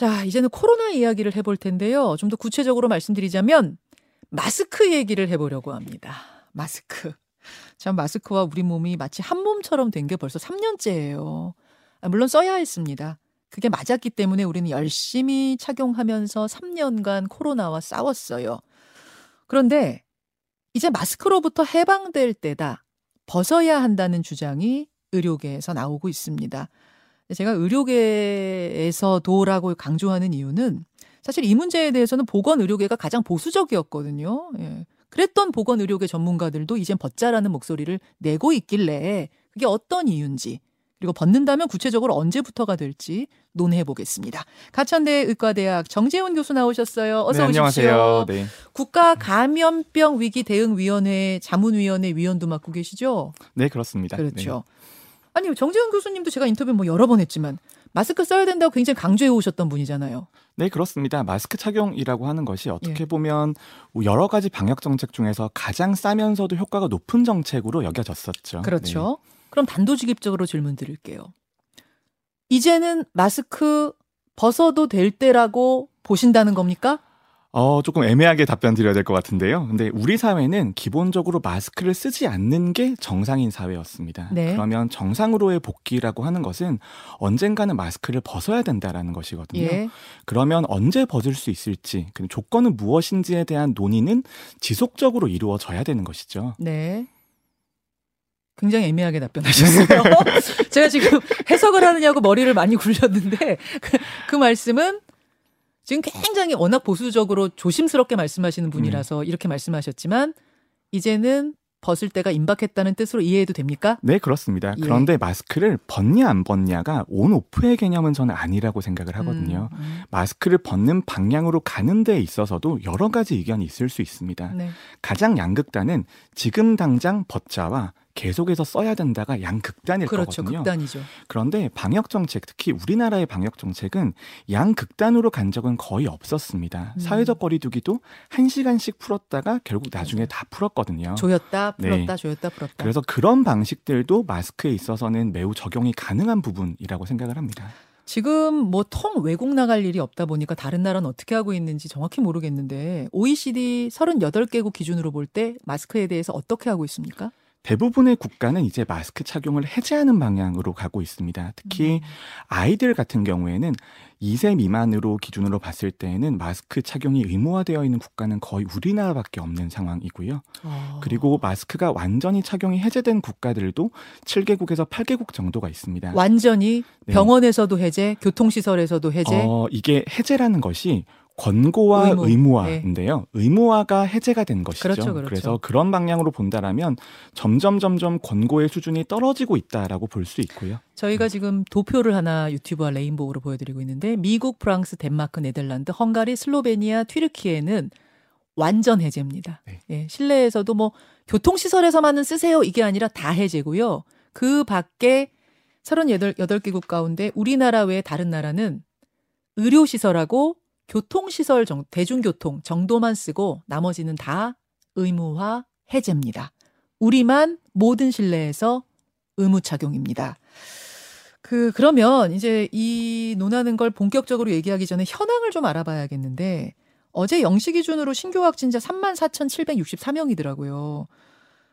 자, 이제는 코로나 이야기를 해볼 텐데요. 좀 더 구체적으로 말씀드리자면 마스크 얘기를 해보려고 합니다. 마스크. 참 마스크와 우리 몸이 마치 한 몸처럼 된 게 벌써 3년째예요. 아, 물론 써야 했습니다. 그게 맞았기 때문에 우리는 열심히 착용하면서 3년간 코로나와 싸웠어요. 그런데 이제 마스크로부터 해방될 때다. 벗어야 한다는 주장이 의료계에서 나오고 있습니다. 제가 의료계에서도라고 강조하는 이유는 사실 이 문제에 대해서는 보건 의료계가 가장 보수적이었거든요. 예. 그랬던 보건 의료계 전문가들도 이젠 벗자라는 목소리를 내고 있길래 그게 어떤 이유인지 그리고 벗는다면 구체적으로 언제부터가 될지 논해 보겠습니다. 가천대 의과대학 정재훈 교수 나오셨어요. 어서 네, 오십시오. 안녕하세요. 네. 국가 감염병 위기 대응 위원회 자문위원회 위원도 맡고 계시죠? 네, 그렇습니다. 그렇죠. 아니 정재훈 교수님도 제가 인터뷰 뭐 여러 번 했지만 마스크 써야 된다고 굉장히 강조해 오셨던 분이잖아요. 네. 네, 그렇습니다. 마스크 착용이라고 하는 것이 어떻게 예. 보면 여러 가지 방역 정책 중에서 가장 싸면서도 효과가 높은 정책으로 여겨졌었죠. 그렇죠. 그럼 단도직입적으로 질문 드릴게요. 이제는 마스크 벗어도 될 때라고 보신다는 겁니까? 네. 어, 조금 애매하게 답변 드려야 될 것 같은데요. 근데 우리 사회는 기본적으로 마스크를 쓰지 않는 게 정상인 사회였습니다. 네. 그러면 정상으로의 복귀라고 하는 것은 언젠가는 마스크를 벗어야 된다라는 것이거든요. 예. 그러면 언제 벗을 수 있을지, 그 조건은 무엇인지에 대한 논의는 지속적으로 이루어져야 되는 것이죠. 네. 굉장히 애매하게 답변하셨어요. 제가 지금 해석을 하느냐고 머리를 많이 굴렸는데 그, 그 말씀은 지금 굉장히 워낙 보수적으로 조심스럽게 말씀하시는 분이라서 이렇게 말씀하셨지만 이제는 벗을 때가 임박했다는 뜻으로 이해해도 됩니까? 네, 그렇습니다. 예. 그런데 마스크를 벗냐 안 벗냐가 온 오프의 개념은 저는 아니라고 생각을 하거든요. 음, 음. 마스크를 벗는 방향으로 가는 데 있어서도 여러 가지 의견이 있을 수 있습니다. 네. 가장 양극단은 지금 당장 벗자와 계속해서 써야 된다가 양극단일 그렇죠. 거거든요. 극단이죠. 그런데 방역 정책, 특히 우리나라의 방역 정책은 양극단으로 간 적은 거의 없었습니다. 음. 사회적 거리두기도 한 시간씩 풀었다가 결국 나중에 맞아요. 다 풀었거든요. 조였다, 네. 풀었다, 조였다, 풀었다. 그래서 그런 방식들도 마스크에 있어서는 매우 적용이 가능한 부분이라고 생각을 합니다. 지금 뭐 통 외국 나갈 일이 없다 보니까 다른 나라는 어떻게 하고 있는지 정확히 모르겠는데 OECD 38개국 기준으로 볼 때 마스크에 대해서 어떻게 하고 있습니까? 대부분의 국가는 이제 마스크 착용을 해제하는 방향으로 가고 있습니다. 특히 아이들 같은 경우에는 2세 미만으로 기준으로 봤을 때에는 마스크 착용이 의무화되어 있는 국가는 거의 우리나라밖에 없는 상황이고요. 어. 그리고 마스크가 완전히 착용이 해제된 국가들도 7개국에서 8개국 정도가 있습니다. 완전히 네. 병원에서도 해제, 교통시설에서도 해제. 어, 이게 해제라는 것이 권고와 의무. 의무. 화인데요 의무화가 해제가 된 것이죠. 그렇죠, 그렇죠. 래서 그런 방향으로 본다라면 점점 점점 권고의 수준이 떨어지고 있다라고 볼 수 있고요. 저희가 지금 도표를 하나 유튜브와 레인보우로 보여드리고 있는데 미국, 프랑스, 덴마크, 네덜란드, 헝가리, 슬로베니아, 튀르키예는 완전 해제입니다. 네. 예, 실내에서도 뭐 교통시설에서만은 쓰세요 이게 아니라 다 해제고요. 그 밖에 38개국 가운데 우리나라 외에 다른 나라는 의료시설하고 교통시설 정, 대중교통 정도만 쓰고 나머지는 다 의무화 해제입니다. 우리만 모든 실내에서 의무 착용입니다. 그 그러면 이제 이 논하는 걸 본격적으로 얘기하기 전에 현황을 좀 알아봐야겠는데 어제 0시 기준으로 신규 확진자 34,764명이더라고요.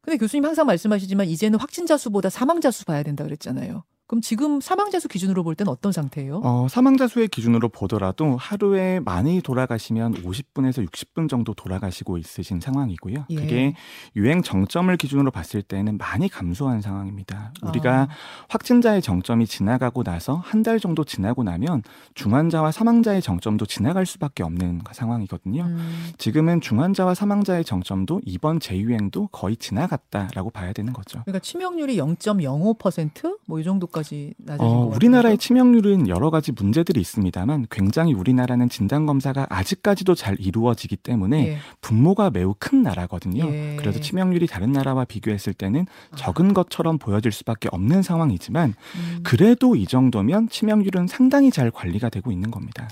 근데 교수님 항상 말씀하시지만 이제는 확진자 수보다 사망자 수 봐야 된다 그랬잖아요. 그럼 지금 사망자 수 기준으로 볼 때는 어떤 상태예요? 어, 사망자 수의 기준으로 보더라도 하루에 많이 돌아가시면 50분에서 60분 정도 돌아가시고 있으신 상황이고요. 예. 그게 유행 정점을 기준으로 봤을 때는 많이 감소한 상황입니다. 우리가 아, 확진자의 정점이 지나가고 나서 한 달 정도 지나고 나면 중환자와 사망자의 정점도 지나갈 수밖에 없는 상황이거든요. 음, 지금은 중환자와 사망자의 정점도 이번 재유행도 거의 지나갔다라고 봐야 되는 거죠. 그러니까 치명률이 0.05%뭐 이 정도까지 낮아진 어, 것 우리나라의. 치명률은 여러 가지 문제들이 있습니다만 굉장히 우리나라는 진단 검사가 아직까지도 잘 이루어지기 때문에 예. 분모가 매우 큰 나라거든요. 예. 그래서 치명률이 다른 나라와 비교했을 때는 적은 것처럼 보여질 수밖에 없는 상황이지만 음. 그래도 이 정도면 치명률은 상당히 잘 관리가 되고 있는 겁니다.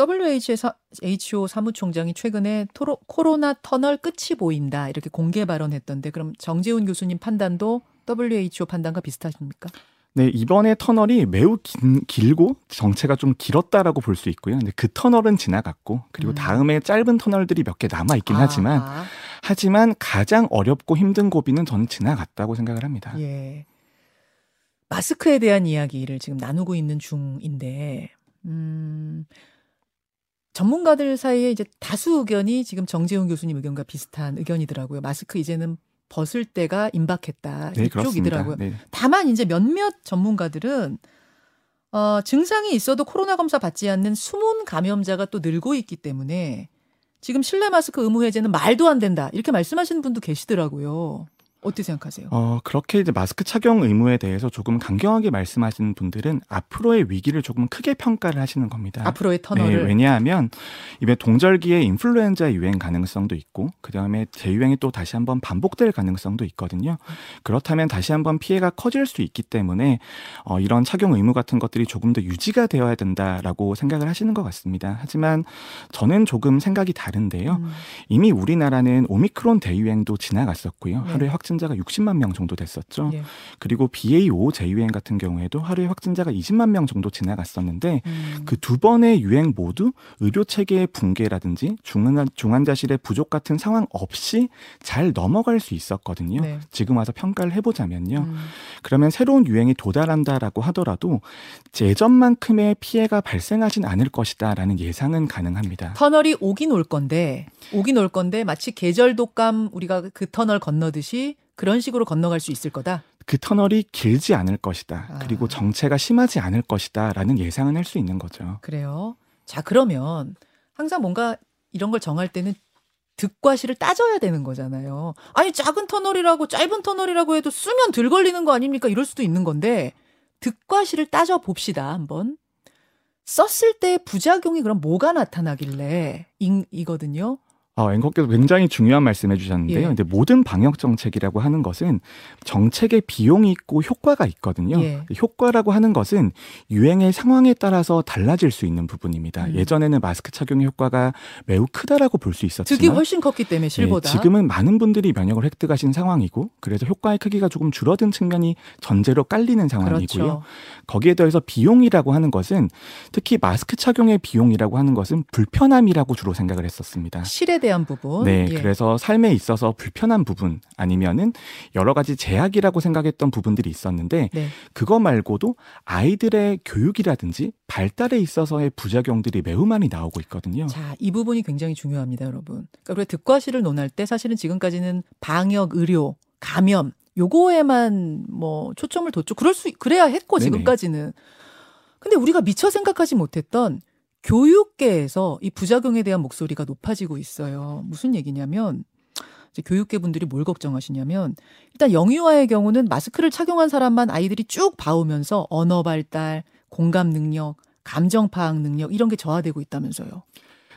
WHO 사무총장이 최근에 토로, 코로나 터널 끝이 보인다 이렇게 공개 발언했던데 그럼 정재훈 교수님 판단도 WHO 판단과 비슷하십니까? 네, 이번에 터널이 매우 긴, 길고 정체가 좀 길었다라고 볼 수 있고요. 근데 그 터널은 지나갔고 그리고 음. 다음에 짧은 터널들이 몇 개 남아 있긴 아, 하지만 아, 하지만 가장 어렵고 힘든 고비는 저는 지나갔다고 생각을 합니다. 예. 마스크에 대한 이야기를 지금 나누고 있는 중인데, 음, 전문가들 사이에 이제 다수 의견이 지금 정재훈 교수님 의견과 비슷한 의견이더라고요. 마스크 이제는 벗을 때가 임박했다. 네. 이쪽이더라고요. 네. 다만 이제 몇몇 전문가들은 어, 증상이 있어도 코로나 검사 받지 않는 숨은 감염자가 또 늘고 있기 때문에 지금 실내 마스크 의무 해제는 말도 안 된다. 이렇게 말씀하시는 분도 계시더라고요. 어떻게 생각하세요? 어, 그렇게 이제 마스크 착용 의무에 대해서 조금 강경하게 말씀하시는 분들은 앞으로의 위기를 조금 크게 평가를 하시는 겁니다. 앞으로의 터널을 네, 왜냐하면 이번 동절기에 인플루엔자 유행 가능성도 있고 그다음에 재유행이 또 다시 한번 반복될 가능성도 있거든요. 그렇다면 다시 한번 피해가 커질 수 있기 때문에 어, 이런 착용 의무 같은 것들이 조금 더 유지가 되어야 된다라고 생각을 하시는 것 같습니다. 하지만 저는 조금 생각이 다른데요. 음, 이미 우리나라는 오미크론 대유행도 지나갔었고요. 네. 하루에 확진자가 60만 명 정도 됐었죠. 예. 그리고 BA5 재유행 같은 경우에도 하루에 확진자가 20만 명 정도 지나갔었는데 음, 그두 번의 유행 모두 의료 체계의 붕괴라든지 중환, 중환자실의 부족 같은 상황 없이 잘 넘어갈 수 있었거든요. 네. 지금 와서 평가를 해보자면요. 음, 그러면 새로운 유행이 도달한다라고 하더라도 예전만큼의 피해가 발생하진 않을 것이다라는 예상은 가능합니다. 터널이 오긴 올 건데 오긴 올 건데 마치 계절 독감 우리가 그 터널 건너듯이 그런 식으로 건너갈 수 있을 거다. 그 터널이 길지 않을 것이다. 아. 그리고 정체가 심하지 않을 것이다라는 예상은 할 수 있는 거죠. 그래요. 자 그러면 항상 뭔가 이런 걸 정할 때는 득과 실을 따져야 되는 거잖아요. 아니 작은 터널이라고 짧은 터널이라고 해도 쓰면 들 걸리는 거 아닙니까? 이럴 수도 있는 건데 득과 실을 따져 봅시다 한번. 썼을 때 부작용이 그럼 뭐가 나타나길래 이, 이거든요. 어, 앵커께서 굉장히 중요한 말씀 해 주셨는데요. 예. 근데 모든 방역 정책이라고 하는 것은 정책의 비용이 있고 효과가 있거든요. 예. 효과라고 하는 것은 유행의 상황에 따라서 달라질 수 있는 부분입니다. 음. 예전에는 마스크 착용의 효과가 매우 크다라고 볼 수 있었지만 득이 훨씬 컸기 때문에 네, 실보다. 지금은 많은 분들이 면역을 획득하신 상황이고 그래서 효과의 크기가 조금 줄어든 측면이 전제로 깔리는 상황이고요. 그렇죠. 거기에 더해서 비용이라고 하는 것은 특히 마스크 착용의 비용이라고 하는 것은 불편함이라고 주로 생각을 했었습니다. 실에 대한 부분. 네, 예. 그래서 삶에 있어서 불편한 부분 아니면은 여러 가지 제약이라고 생각했던 부분들이 있었는데 네. 그거 말고도 아이들의 교육이라든지 발달에 있어서의 부작용들이 매우 많이 나오고 있거든요. 자, 이 부분이 굉장히 중요합니다, 여러분. 그러니까 우리가 득과 실을 논할 때 사실은 지금까지는 방역, 의료, 감염 요거에만 뭐 초점을 뒀죠. 그럴 수 그래야 했고. 지금까지는. 근데 우리가 미처 생각하지 못했던 교육계에서 이 부작용에 대한 목소리가 높아지고 있어요. 무슨 얘기냐면 이제 교육계 분들이 뭘 걱정하시냐면 일단 영유아의 경우는 마스크를 착용한 사람만 아이들이 쭉 봐오면서 언어 발달, 공감 능력, 감정 파악 능력 이런 게 저하되고 있다면서요.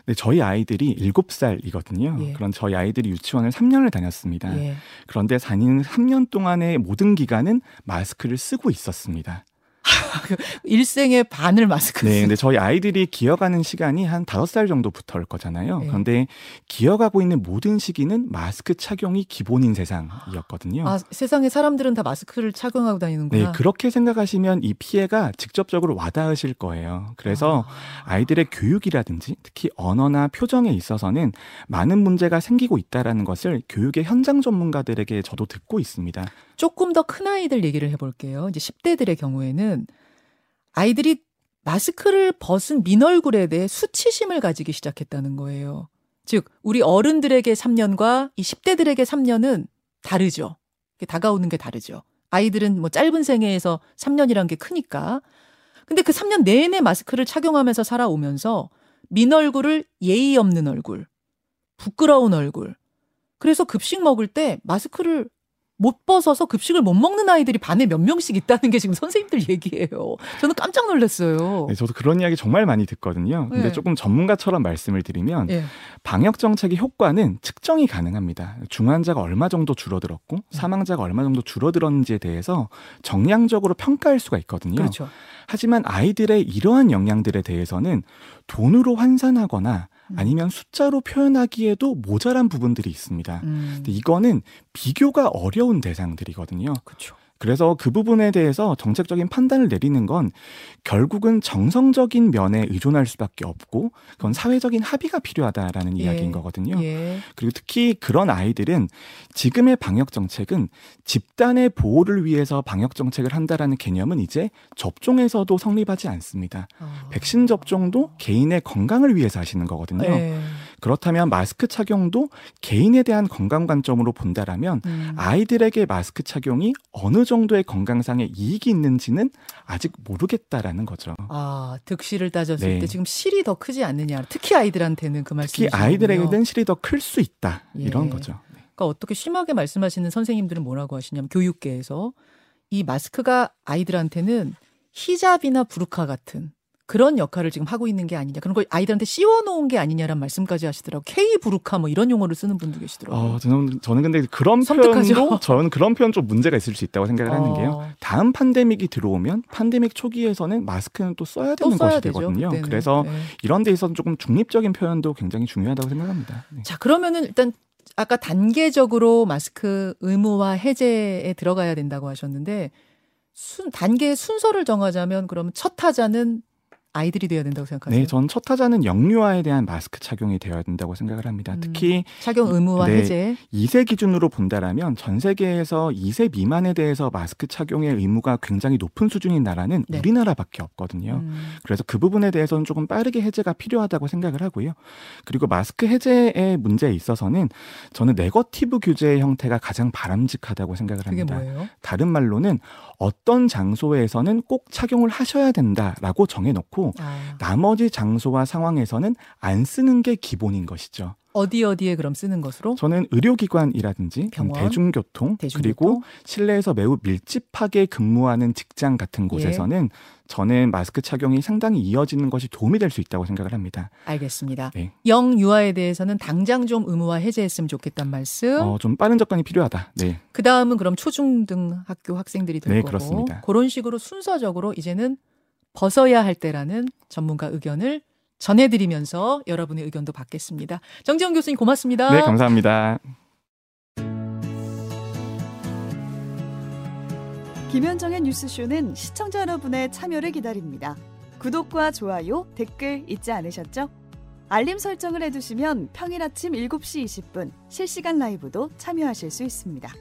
네, 저희 아이들이 7살이거든요. 예. 그런 저희 아이들이 유치원을 3년을 다녔습니다. 예. 그런데 다니는 3년 동안의 모든 기간은 마스크를 쓰고 있었습니다. 일생의 반을 마스크. 네, 쓰- 근데 저희 아이들이 기어가는 시간이 한 5살 정도부터일 거잖아요. 네. 그런데 기어가고 있는 모든 시기는 마스크 착용이 기본인 세상이었거든요. 아, 세상에 사람들은 다 마스크를 착용하고 다니는구나. 네, 그렇게 생각하시면 이 피해가 직접적으로 와닿으실 거예요. 그래서 아, 아이들의 교육이라든지 특히 언어나 표정에 있어서는 많은 문제가 생기고 있다라는 것을 교육의 현장 전문가들에게 저도 듣고 있습니다. 조금 더 큰 아이들 얘기를 해볼게요. 이제 10대들의 경우에는 아이들이 마스크를 벗은 민 얼굴에 대해 수치심을 가지기 시작했다는 거예요. 즉, 우리 어른들에게 3년과 이 10대들에게 3년은 다르죠. 다가오는 게 다르죠. 아이들은 뭐 짧은 생애에서 3년이란 게 크니까. 근데 그 3년 내내 마스크를 착용하면서 살아오면서 민 얼굴을 예의 없는 얼굴, 부끄러운 얼굴. 그래서 급식 먹을 때 마스크를 못 벗어서 급식을 못 먹는 아이들이 반에 몇 명씩 있다는 게 지금 선생님들 얘기예요. 저는 깜짝 놀랐어요. 네, 저도 그런 이야기 정말 많이 듣거든요. 근데 네. 조금 전문가처럼 말씀을 드리면 예. 방역 정책의 효과는 측정이 가능합니다. 중환자가 얼마 정도 줄어들었고 사망자가 얼마 정도 줄어들었는지에 대해서 정량적으로 평가할 수가 있거든요. 그렇죠. 하지만 아이들의 이러한 영향들에 대해서는 돈으로 환산하거나 음. 아니면 숫자로 표현하기에도 모자란 부분들이 있습니다. 음, 근데 이거는 비교가 어려운 대상들이거든요. 그렇죠. 그래서 그 부분에 대해서 정책적인 판단을 내리는 건 결국은 정성적인 면에 의존할 수밖에 없고 그건 사회적인 합의가 필요하다라는 예. 이야기인 거거든요. 예. 그리고 특히 그런 아이들은 지금의 방역 정책은 집단의 보호를 위해서 방역 정책을 한다라는 개념은 이제 접종에서도 성립하지 않습니다. 어. 백신 접종도 개인의 건강을 위해서 하시는 거거든요. 예. 그렇다면 마스크 착용도 개인에 대한 건강 관점으로 본다라면 음. 아이들에게 마스크 착용이 어느 정도의 건강상의 이익이 있는지는 아직 모르겠다라는 거죠. 아, 득실을 따졌을 네. 때 지금 실이 더 크지 않느냐. 특히 아이들한테는 그 말씀이시군요. 특히 아이들에게는 실이 더 클 수 있다 이런 예. 거죠. 네. 그러니까 어떻게 심하게 말씀하시는 선생님들은 뭐라고 하시냐면 교육계에서 이 마스크가 아이들한테는 히잡이나 부르카 같은 그런 역할을 지금 하고 있는 게 아니냐. 그런 걸 아이들한테 씌워놓은 게 아니냐라는 말씀까지 하시더라고. K 부르카 뭐 이런 용어를 쓰는 분도 계시더라고요. 어, 저는 저는 근데 그런 섬뜩하죠? 표현도 저는 그런 표현 좀 문제가 있을 수 있다고 생각을 하는 어. 게요. 다음 팬데믹이 들어오면 팬데믹 초기에서는 마스크는 또 써야 또 되는 써야 것이 되죠. 되거든요. 그때는. 그래서 네. 이런 데 있어서 조금 중립적인 표현도 굉장히 중요하다고 생각합니다. 네. 자, 그러면은 일단 아까 단계적으로 마스크 의무화 해제에 들어가야 된다고 하셨는데 순 단계 순서를 정하자면 그러면 첫 타자는 아이들이 돼야 된다고 생각하세요? 네, 전 첫 타자는 영유아에 대한 마스크 착용이 되어야 된다고 생각을 합니다. 음. 특히 착용 의무화 네. 해제. 2세 기준으로 본다라면 전 세계에서 2세 미만에 대해서 마스크 착용의 의무가 굉장히 높은 수준인 나라는 네. 우리나라밖에 없거든요. 음. 그래서 그 부분에 대해서는 조금 빠르게 해제가 필요하다고 생각을 하고요. 그리고 마스크 해제의 문제에 있어서는 저는 네거티브 규제의 형태가 가장 바람직하다고 생각을 합니다. 뭐예요? 다른 말로는 어떤 장소에서는 꼭 착용을 하셔야 된다라고 정해놓고 아, 나머지 장소와 상황에서는 안 쓰는 게 기본인 것이죠. 어디 어디에 그럼 쓰는 것으로? 저는 의료기관이라든지 병원, 대중교통, 대중교통? 그리고 실내에서 매우 밀집하게 근무하는 직장 같은 곳에서는 저는 마스크 착용이 상당히 이어지는 것이 도움이 될 수 있다고 생각을 합니다. 알겠습니다. 네. 영유아에 대해서는 당장 좀 의무화 해제했으면 좋겠다는 말씀. 어, 좀 빠른 접근이 필요하다. 네. 그 다음은 그럼 초중등 학교 학생들이 될 네, 거고 그렇습니다. 그런 식으로 순서적으로 이제는 벗어야 할 때라는 전문가 의견을 전해드리면서 여러분의 의견도 받겠습니다. 정지영 교수님 고맙습니다. 네, 감사합니다. 김현정의 뉴스쇼는 시청자 여러분의 참여를 기다립니다. 구독과 좋아요, 댓글 잊지 않으셨죠? 알림 설정을 해두시면 평일 아침 7시 20분 실시간 라이브도 참여하실 수 있습니다.